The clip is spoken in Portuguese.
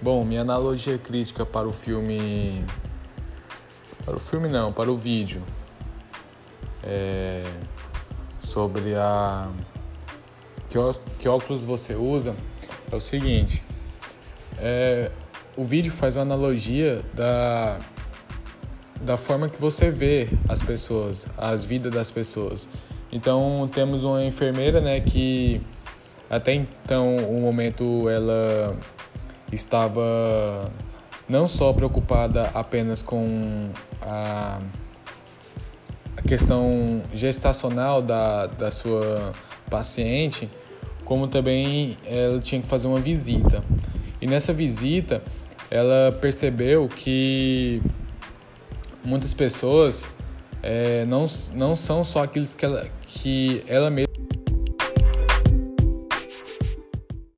Bom, minha analogia crítica para o filme. Para o filme não, para o vídeo. É... Sobre a. Que, óculos você usa é o seguinte. É... O vídeo faz uma analogia da da forma que você vê as pessoas, as vidas das pessoas. Então temos uma enfermeira, né, que até então o momento ela estava não só preocupada apenas com a, questão gestacional da, da sua paciente, como também ela tinha que fazer uma visita. E nessa visita ela percebeu que muitas pessoas é, não, não são só aqueles que ela, que ela mesma